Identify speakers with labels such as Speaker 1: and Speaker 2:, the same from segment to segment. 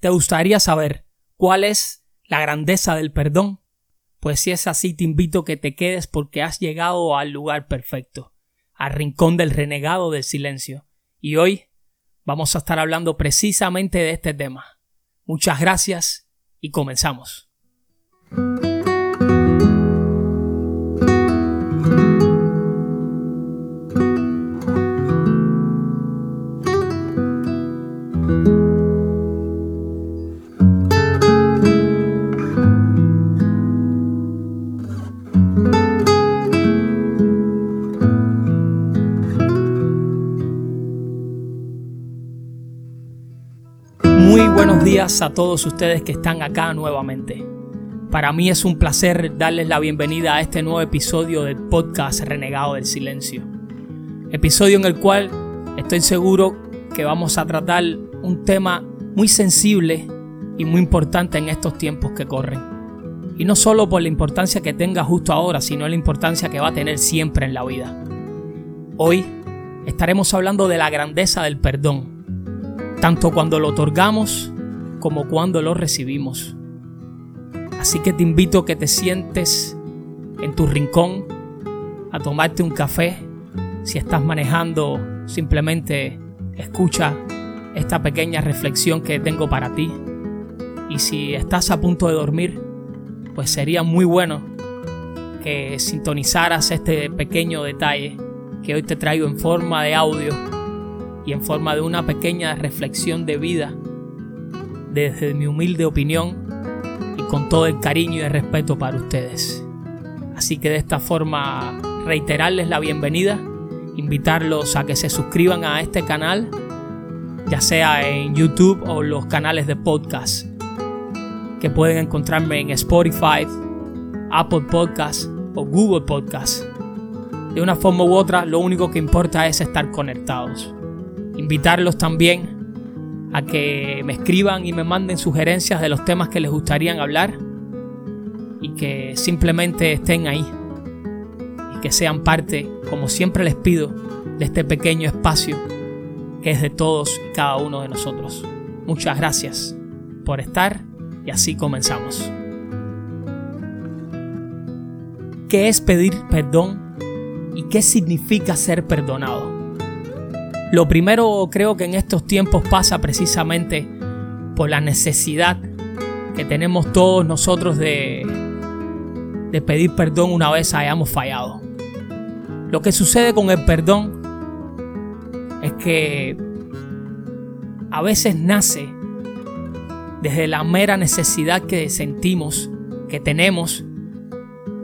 Speaker 1: ¿Te gustaría saber cuál es la grandeza del perdón? Pues si es así, te invito a que te quedes porque has llegado al lugar perfecto, al rincón del renegado del silencio. Y hoy vamos a estar hablando precisamente de este tema. Muchas gracias y comenzamos. Días a todos ustedes que están acá nuevamente. Para mí es un placer darles la bienvenida a este nuevo episodio del podcast Renegado del Silencio. Episodio en el cual estoy seguro que vamos a tratar un tema muy sensible y muy importante en estos tiempos que corren. Y no solo por la importancia que tenga justo ahora, sino la importancia que va a tener siempre en la vida. Hoy estaremos hablando de la grandeza del perdón, tanto cuando lo otorgamos como cuando lo recibimos. Así que te invito a que te sientes en tu rincón a tomarte un café. Si estás manejando, simplemente escucha esta pequeña reflexión que tengo para ti. Y si estás a punto de dormir, pues sería muy bueno que sintonizaras este pequeño detalle que hoy te traigo en forma de audio y en forma de una pequeña reflexión de vida desde mi humilde opinión y con todo el cariño y el respeto para ustedes. Así que de esta forma reiterarles la bienvenida, invitarlos a que se suscriban a este canal, ya sea en YouTube o los canales de podcast, que pueden encontrarme en Spotify, Apple Podcast o Google Podcast. De una forma u otra, lo único que importa es estar conectados. Invitarlos también a que me escriban y me manden sugerencias de los temas que les gustaría hablar y que simplemente estén ahí y que sean parte, como siempre les pido, de este pequeño espacio que es de todos y cada uno de nosotros. Muchas gracias por estar y así comenzamos. ¿Qué es pedir perdón y qué significa ser perdonado? Lo primero creo que en estos tiempos pasa precisamente por la necesidad que tenemos todos nosotros de, pedir perdón una vez hayamos fallado. Lo que sucede con el perdón es que a veces nace desde la mera necesidad que sentimos, que tenemos,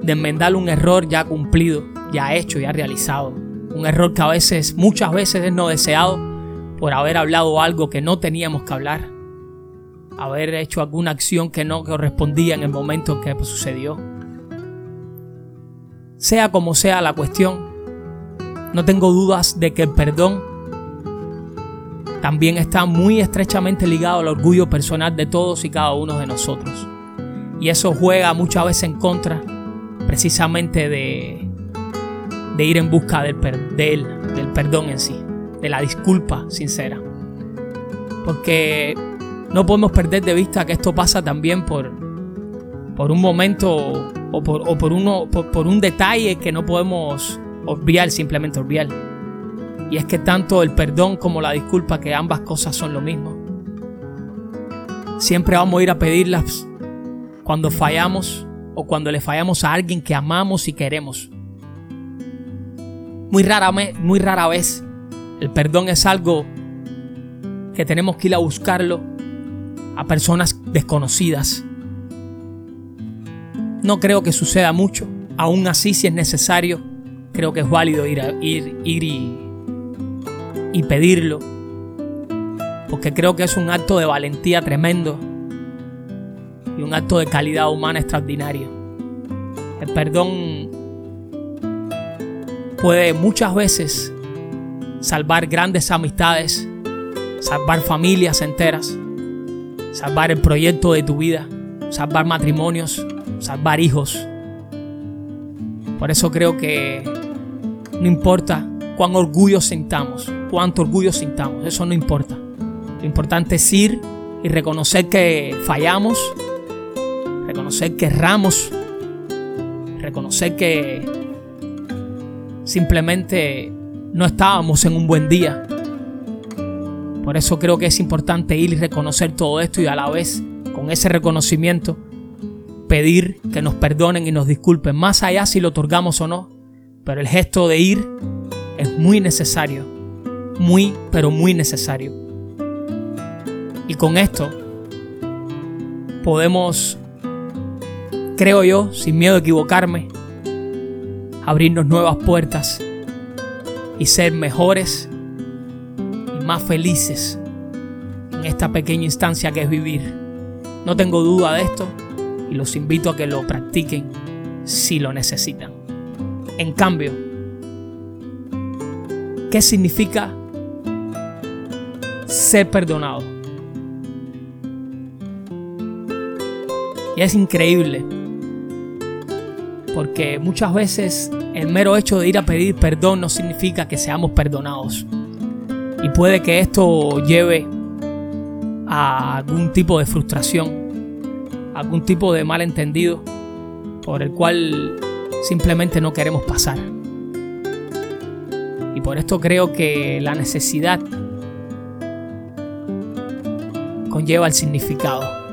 Speaker 1: de enmendar un error ya cumplido, ya hecho, ya realizado. Un error que a veces, muchas veces es no deseado por haber hablado algo que no teníamos que hablar. Haber hecho alguna acción que no correspondía en el momento en que sucedió. Sea como sea la cuestión, no tengo dudas de que el perdón también está muy estrechamente ligado al orgullo personal de todos y cada uno de nosotros. Y eso juega muchas veces en contra precisamente de, de ir en busca del, del perdón en sí, de la disculpa sincera. Porque no podemos perder de vista que esto pasa también por, por un momento o por, por uno, por, un detalle que no podemos obviar, simplemente obviar. Y es que tanto el perdón como la disculpa, que ambas cosas son lo mismo. Siempre vamos a ir a pedirlas cuando fallamos o cuando le fallamos a alguien que amamos y queremos. Muy rara, muy rara vez el perdón es algo que tenemos que ir a buscarlo a personas desconocidas. No creo que suceda mucho. Aún así, si es necesario, creo que es válido ir, ir, ir y, y pedirlo. Porque creo que es un acto de valentía tremendo y un acto de calidad humana extraordinario. El perdón puede muchas veces salvar grandes amistades, salvar familias enteras, salvar el proyecto de tu vida, salvar matrimonios, salvar hijos. Por eso creo que no importa cuán orgullo sintamos, cuánto orgullo sintamos, eso no importa. Lo importante es ir y reconocer que fallamos, reconocer que erramos, reconocer que simplemente no estábamos en un buen día. Por eso creo que es importante ir y reconocer todo esto y a la vez, con ese reconocimiento, pedir que nos perdonen y nos disculpen, más allá si lo otorgamos o no. Pero el gesto de ir es muy necesario, muy, pero muy necesario. Y con esto podemos, creo yo, sin miedo a equivocarme, abrirnos nuevas puertas y ser mejores y más felices en esta pequeña instancia que es vivir. No tengo duda de esto y los invito a que lo practiquen si lo necesitan. En cambio, ¿qué significa ser perdonado? Y es increíble porque muchas veces el mero hecho de ir a pedir perdón no significa que seamos perdonados. Y puede que esto lleve a algún tipo de frustración, algún tipo de malentendido por el cual simplemente no queremos pasar. Y por esto creo que la necesidad conlleva el significado.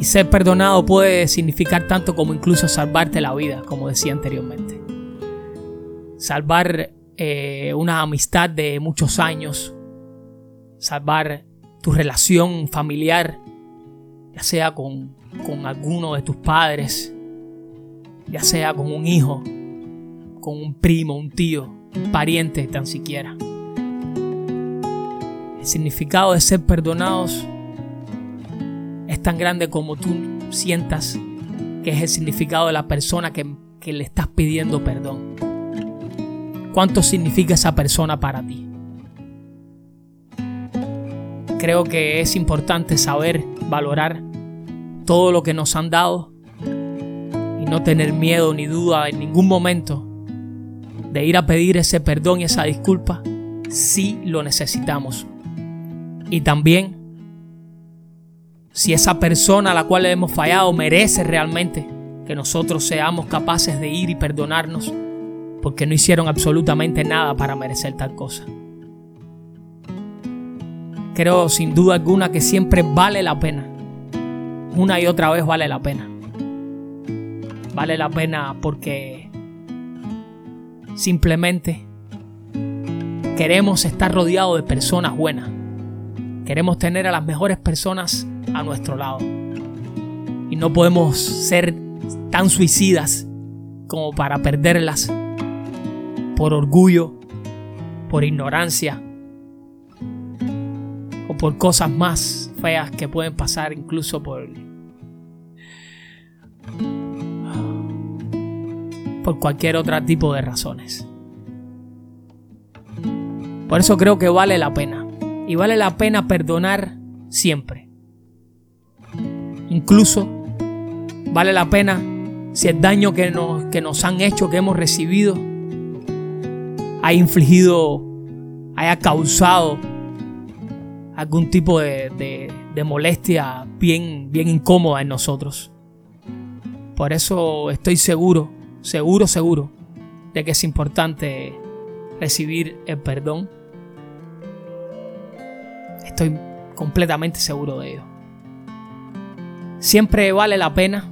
Speaker 1: Y ser perdonado puede significar tanto como incluso salvarte la vida, como decía anteriormente. Salvar eh, una amistad de muchos años, salvar tu relación familiar, ya sea con, con alguno de tus padres, ya sea con un hijo, con un primo, un tío, un pariente tan siquiera. El significado de ser perdonados tan grande como tú sientas que es el significado de la persona que, que le estás pidiendo perdón. ¿Cuánto significa esa persona para ti? Creo que es importante saber valorar todo lo que nos han dado y no tener miedo ni duda en ningún momento de ir a pedir ese perdón y esa disculpa si lo necesitamos. Y también si esa persona a la cual le hemos fallado merece realmente que nosotros seamos capaces de ir y perdonarnos porque no hicieron absolutamente nada para merecer tal cosa. Creo sin duda alguna que siempre vale la pena. Una y otra vez vale la pena. Vale la pena porque simplemente queremos estar rodeados de personas buenas. Queremos tener a las mejores personas a nuestro lado. Y no podemos ser tan suicidas como para perderlas por orgullo, por ignorancia o por cosas más feas que pueden pasar incluso por por cualquier otro tipo de razones. Por eso creo que vale la pena. Y vale la pena perdonar siempre. Incluso vale la pena si el daño que nos, que nos han hecho, que hemos recibido, ha infligido, haya causado algún tipo de, de, molestia bien, bien incómoda en nosotros. Por eso estoy seguro, seguro, seguro, de que es importante recibir el perdón. Estoy completamente seguro de ello. Siempre vale la pena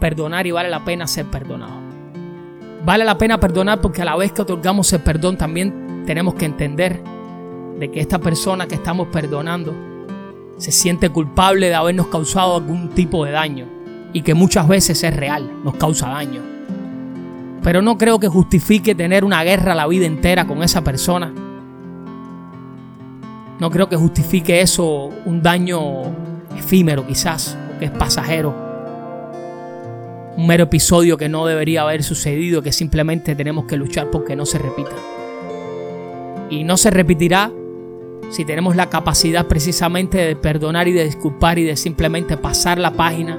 Speaker 1: perdonar y vale la pena ser perdonado. Vale la pena perdonar porque a la vez que otorgamos el perdón también tenemos que entender de que esta persona que estamos perdonando se siente culpable de habernos causado algún tipo de daño y que muchas veces es real, nos causa daño. Pero no creo que justifique tener una guerra la vida entera con esa persona. No creo que justifique eso un daño efímero quizás que es pasajero. Un mero episodio que no debería haber sucedido, que simplemente tenemos que luchar porque no se repita. Y no se repetirá si tenemos la capacidad precisamente de perdonar y de disculpar y de simplemente pasar la página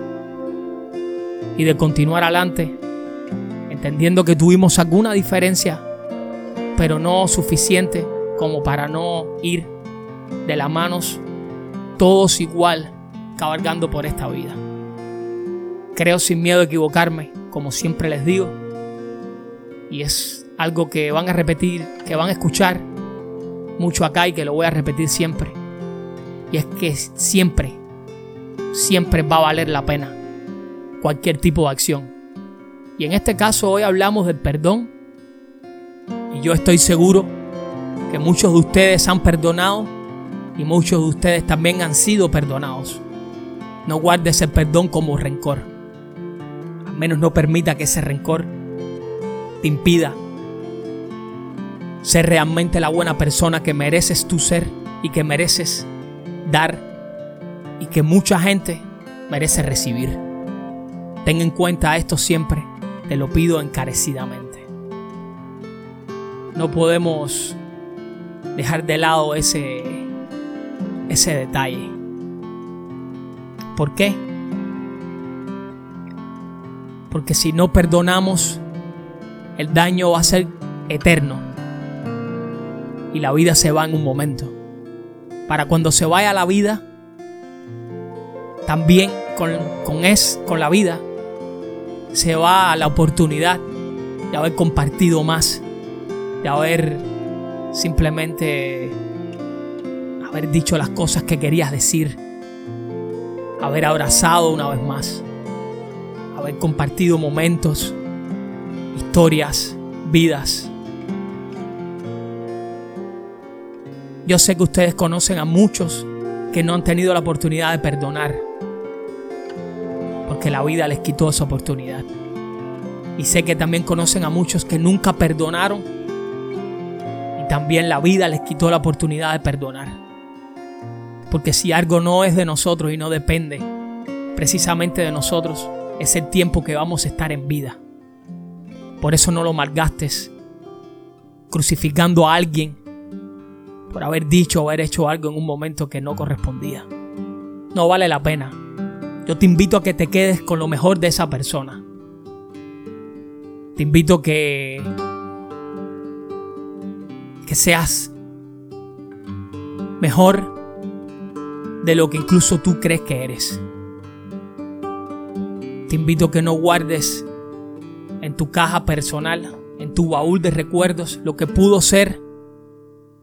Speaker 1: y de continuar adelante, entendiendo que tuvimos alguna diferencia, pero no suficiente como para no ir de las manos todos igual cabalgando por esta vida. Creo sin miedo a equivocarme, como siempre les digo, y es algo que van a repetir, que van a escuchar mucho acá y que lo voy a repetir siempre. Y es que siempre, siempre va a valer la pena cualquier tipo de acción. Y en este caso hoy hablamos del perdón. Y yo estoy seguro que muchos de ustedes han perdonado y muchos de ustedes también han sido perdonados. No guarde ese perdón como rencor. Al menos no permita que ese rencor te impida ser realmente la buena persona que mereces tú ser y que mereces dar y que mucha gente merece recibir. Ten en cuenta esto siempre, te lo pido encarecidamente. No podemos dejar de lado ese, ese detalle. ¿Por qué? Porque si no perdonamos, el daño va a ser eterno. Y la vida se va en un momento. Para cuando se vaya la vida, también con, con, es, con la vida, se va la oportunidad de haber compartido más, de haber simplemente haber dicho las cosas que querías decir, haber abrazado una vez más, haber compartido momentos, historias, vidas. Yo sé que ustedes conocen a muchos que no han tenido la oportunidad de perdonar, porque la vida les quitó esa oportunidad. Y sé que también conocen a muchos que nunca perdonaron y también la vida les quitó la oportunidad de perdonar. Porque si algo no es de nosotros y no depende precisamente de nosotros, es el tiempo que vamos a estar en vida. Por eso no lo malgastes crucificando a alguien por haber dicho o haber hecho algo en un momento que no correspondía. No vale la pena. Yo te invito a que te quedes con lo mejor de esa persona. Te invito a que que seas mejor de lo que incluso tú crees que eres. Te invito a que no guardes en tu caja personal, en tu baúl de recuerdos, lo que pudo ser.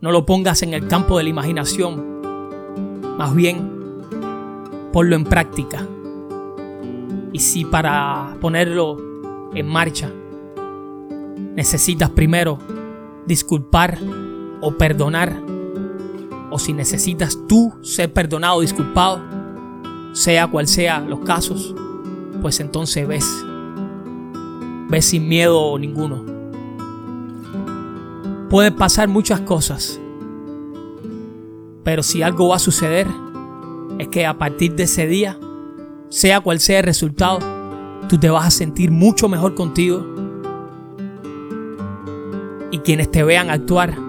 Speaker 1: No lo pongas en el campo de la imaginación. Más bien, ponlo en práctica. Y si para ponerlo en marcha necesitas primero disculpar o perdonar, o si necesitas tú ser perdonado disculpado, sea cual sea los casos, pues entonces ves, ves sin miedo ninguno. Pueden pasar muchas cosas, pero si algo va a suceder, es que a partir de ese día, sea cual sea el resultado, tú te vas a sentir mucho mejor contigo. Y quienes te vean actuar,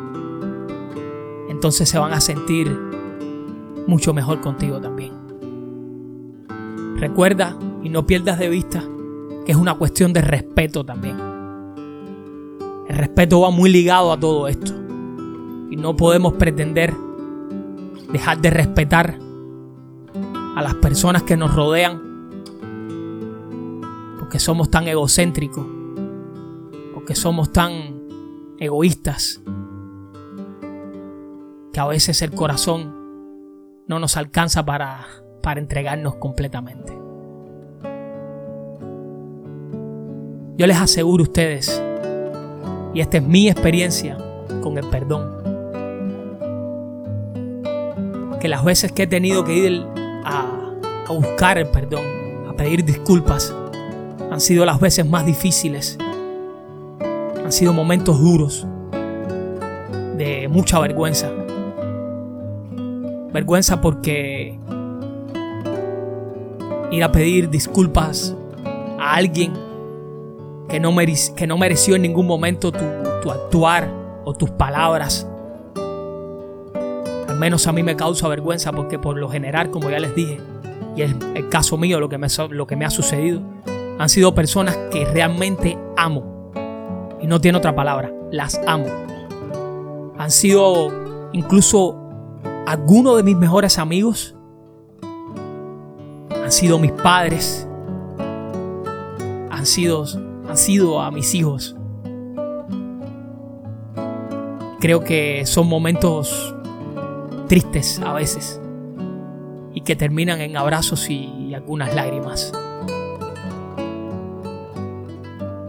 Speaker 1: entonces se van a sentir mucho mejor contigo también. Recuerda y no pierdas de vista que es una cuestión de respeto también. El respeto va muy ligado a todo esto. Y no podemos pretender dejar de respetar a las personas que nos rodean porque somos tan egocéntricos, porque somos tan egoístas a veces el corazón no nos alcanza para, para entregarnos completamente. Yo les aseguro a ustedes, y esta es mi experiencia con el perdón, que las veces que he tenido que ir a, a buscar el perdón, a pedir disculpas, han sido las veces más difíciles, han sido momentos duros, de mucha vergüenza, Vergüenza porque ir a pedir disculpas a alguien que no, que no mereció en ningún momento tu, tu actuar o tus palabras. Al menos a mí me causa vergüenza porque por lo general, como ya les dije, y es el caso mío, lo que, me, lo que me ha sucedido, han sido personas que realmente amo. Y no tiene otra palabra, las amo. Han sido incluso algunos de mis mejores amigos han sido mis padres, han sido, han sido a mis hijos. Creo que son momentos tristes a veces y que terminan en abrazos y algunas lágrimas.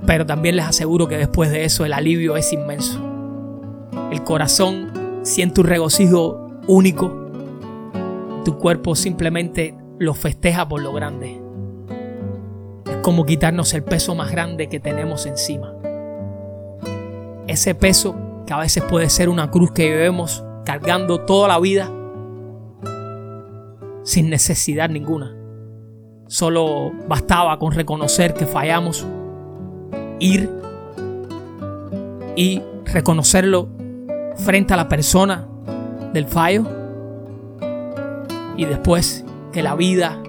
Speaker 1: Pero también les aseguro que después de eso el alivio es inmenso. El corazón siente un regocijo único. Tu cuerpo simplemente lo festeja por lo grande. Es como quitarnos el peso más grande que tenemos encima. Ese peso que a veces puede ser una cruz que llevemos cargando toda la vida sin necesidad ninguna. Solo bastaba con reconocer que fallamos, ir y reconocerlo frente a la persona del fallo y después que la vida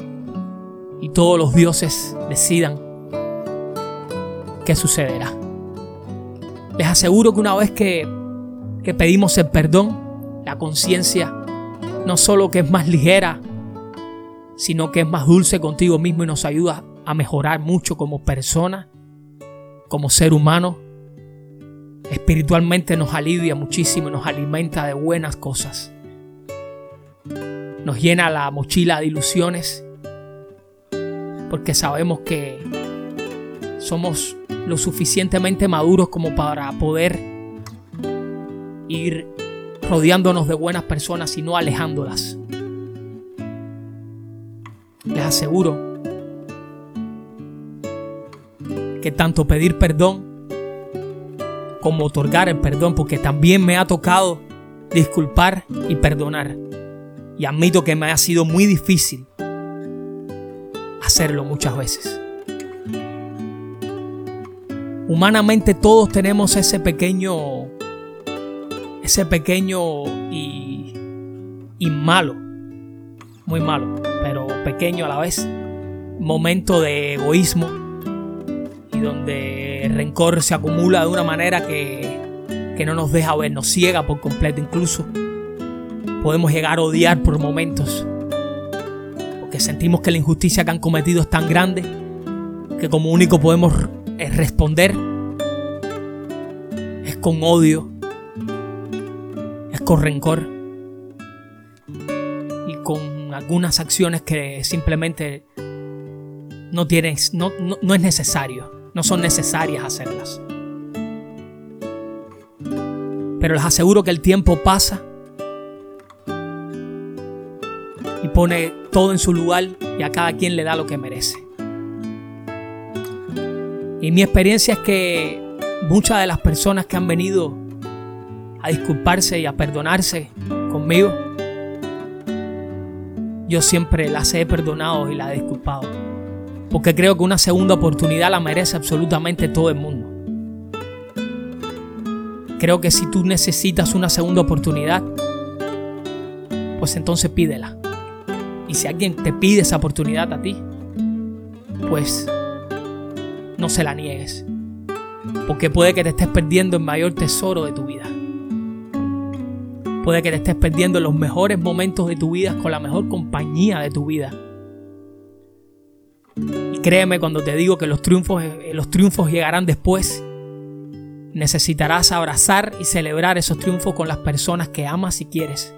Speaker 1: y todos los dioses decidan qué sucederá. Les aseguro que una vez que, que pedimos el perdón, la conciencia no solo que es más ligera, sino que es más dulce contigo mismo y nos ayuda a mejorar mucho como persona, como ser humano. Espiritualmente nos alivia muchísimo nos alimenta de buenas cosas. Nos llena la mochila de ilusiones porque sabemos que somos lo suficientemente maduros como para poder ir rodeándonos de buenas personas y no alejándolas. Les aseguro que tanto pedir perdón como otorgar el perdón, porque también me ha tocado disculpar y perdonar. Y admito que me ha sido muy difícil hacerlo muchas veces. Humanamente todos tenemos ese pequeño, ese pequeño y, y malo, muy malo, pero pequeño a la vez, momento de egoísmo donde rencor se acumula de una manera que, que no nos deja ver, nos ciega por completo incluso. Podemos llegar a odiar por momentos que sentimos que la injusticia que han cometido es tan grande que como único podemos eh, responder es con odio, es con rencor y con algunas acciones que simplemente no tienes, no, no es necesario, no son necesarias hacerlas. Pero les aseguro que el tiempo pasa y pone todo en su lugar y a cada quien le da lo que merece. Y mi experiencia es que muchas de las personas que han venido a disculparse y a perdonarse conmigo, yo siempre las he perdonado y las he disculpado. Porque creo que una segunda oportunidad la merece absolutamente todo el mundo. Creo que si tú necesitas una segunda oportunidad, pues entonces pídela. Y si alguien te pide esa oportunidad a ti, pues no se la niegues. Porque puede que te estés perdiendo el mayor tesoro de tu vida. Puede que te estés perdiendo los mejores momentos de tu vida con la mejor compañía de tu vida. Créeme cuando te digo que los triunfos, eh, los triunfos llegarán después. Necesitarás abrazar y celebrar esos triunfos con las personas que amas y quieres.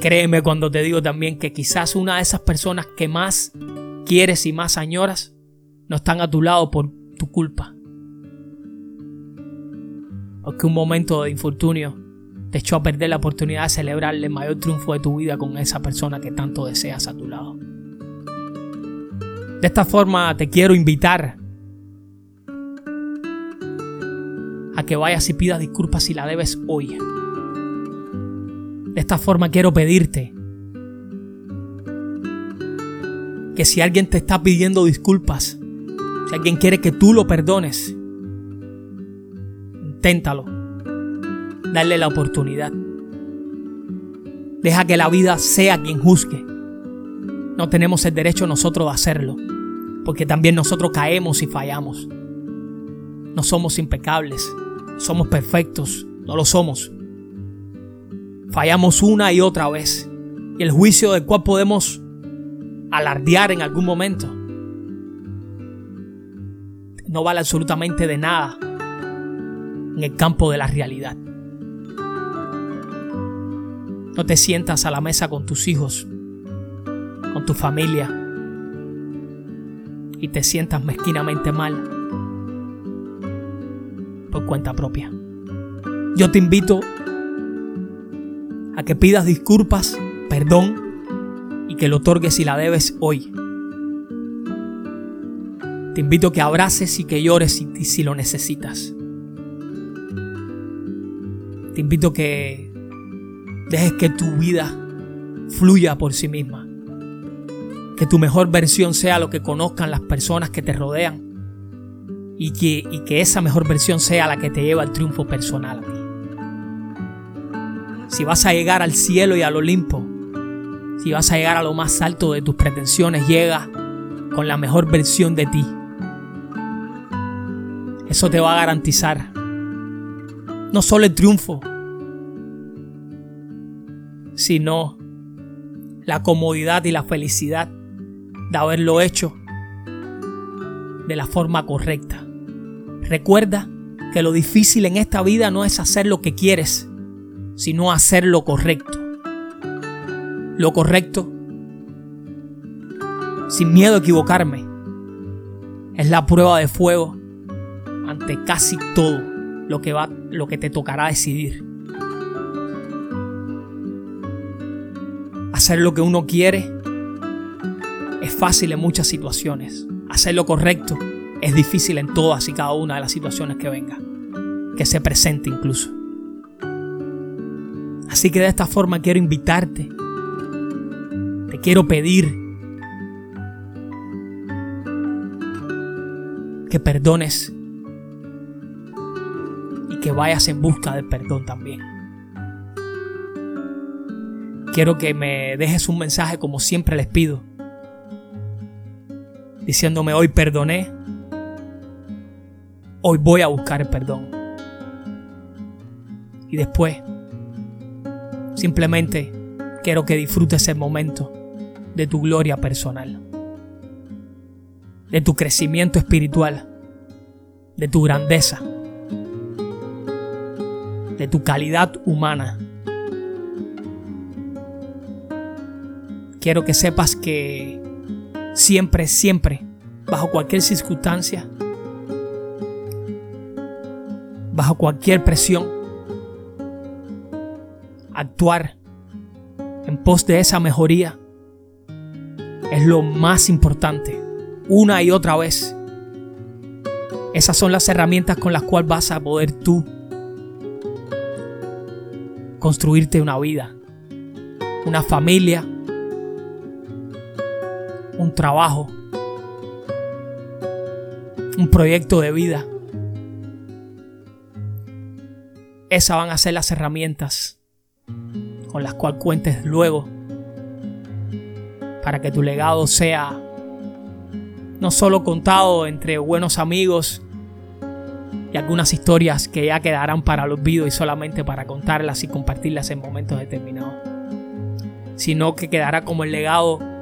Speaker 1: Créeme cuando te digo también que quizás una de esas personas que más quieres y más añoras no están a tu lado por tu culpa. Porque un momento de infortunio te echó a perder la oportunidad de celebrarle el mayor triunfo de tu vida con esa persona que tanto deseas a tu lado. De esta forma te quiero invitar a que vayas y pidas disculpas si la debes hoy. De esta forma quiero pedirte que si alguien te está pidiendo disculpas, si alguien quiere que tú lo perdones, inténtalo. Dale la oportunidad. Deja que la vida sea quien juzgue. No tenemos el derecho nosotros de hacerlo, porque también nosotros caemos y fallamos. No somos impecables, somos perfectos, no lo somos. Fallamos una y otra vez. Y el juicio del cual podemos alardear en algún momento. No vale absolutamente de nada en el campo de la realidad. No te sientas a la mesa con tus hijos, con tu familia, y te sientas mezquinamente mal por cuenta propia. Yo te invito a que pidas disculpas, perdón y que lo otorgues si la debes hoy. Te invito a que abraces y que llores si, si lo necesitas. Te invito a que dejes que tu vida fluya por sí misma. Que tu mejor versión sea lo que conozcan las personas que te rodean. Y que, y que esa mejor versión sea la que te lleva al triunfo personal a ti. Si vas a llegar al cielo y al Olimpo, si vas a llegar a lo más alto de tus pretensiones, llega con la mejor versión de ti. Eso te va a garantizar no solo el triunfo, sino la comodidad y la felicidad de haberlo hecho de la forma correcta. Recuerda que lo difícil en esta vida no es hacer lo que quieres, sino hacer lo correcto. Lo correcto, sin miedo a equivocarme, es la prueba de fuego ante casi todo lo que, va, lo que te tocará decidir. Hacer lo que uno quiere fácil en muchas situaciones. Hacer lo correcto es difícil en todas y cada una de las situaciones que venga, que se presente incluso. Así que de esta forma quiero invitarte, te quiero pedir que perdones y que vayas en busca del perdón también. Quiero que me dejes un mensaje como siempre les pido, diciéndome hoy perdoné, hoy voy a buscar el perdón. Y después Simplemente quiero que disfrutes el momento de tu gloria personal, de tu crecimiento espiritual, de tu grandeza, de tu calidad humana. Quiero que sepas que siempre, siempre, bajo cualquier circunstancia, bajo cualquier presión, actuar en pos de esa mejoría es lo más importante, una y otra vez. Esas son las herramientas con las cuales vas a poder tú construirte una vida, una familia, un trabajo, un proyecto de vida. Esas van a ser las herramientas con las cuales cuentes luego para que tu legado sea no solo contado entre buenos amigos y algunas historias que ya quedarán para el olvido y solamente para contarlas y compartirlas en momentos determinados, sino que quedará como el legado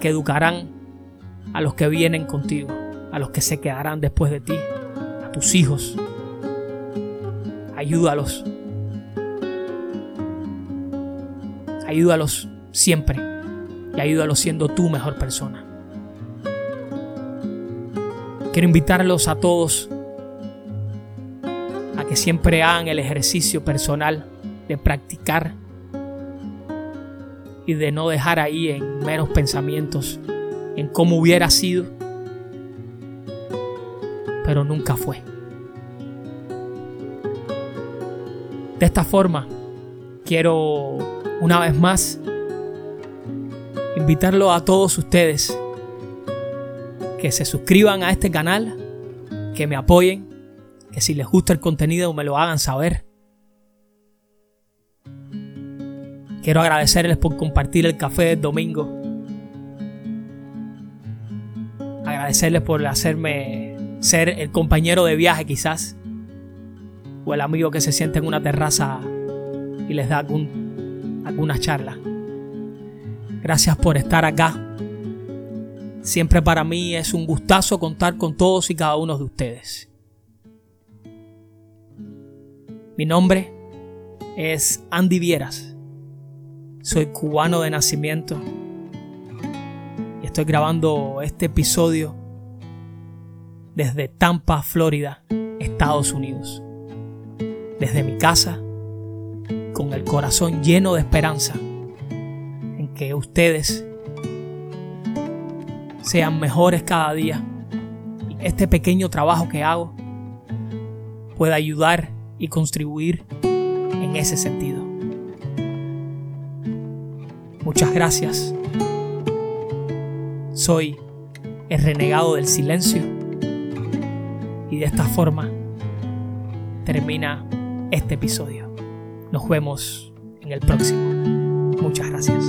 Speaker 1: que educarán a los que vienen contigo, a los que se quedarán después de ti, a tus hijos. Ayúdalos Ayúdalos siempre y ayúdalos siendo tu mejor persona. Quiero invitarlos a todos a que siempre hagan el ejercicio personal de practicar y de no dejar ahí en meros pensamientos en cómo hubiera sido, pero nunca fue. De esta forma, quiero una vez más, invitarlo a todos ustedes que se suscriban a este canal, que me apoyen, que si les gusta el contenido me lo hagan saber. Quiero agradecerles por compartir el café del domingo. Agradecerles por hacerme ser el compañero de viaje quizás. O el amigo que se siente en una terraza y les da alguna charla. Gracias por estar acá Siempre para mí es un gustazo contar con todos y cada uno de ustedes. Mi nombre es Andy Vieras. Soy cubano de nacimiento y estoy grabando este episodio desde Tampa, Florida, Estados Unidos. Desde mi casa, con el corazón lleno de esperanza en que ustedes sean mejores cada día. Y este pequeño trabajo que hago pueda ayudar y contribuir en ese sentido. Muchas gracias. Soy el renegado del silencio y de esta forma termina este episodio. Nos vemos en el próximo. Muchas gracias.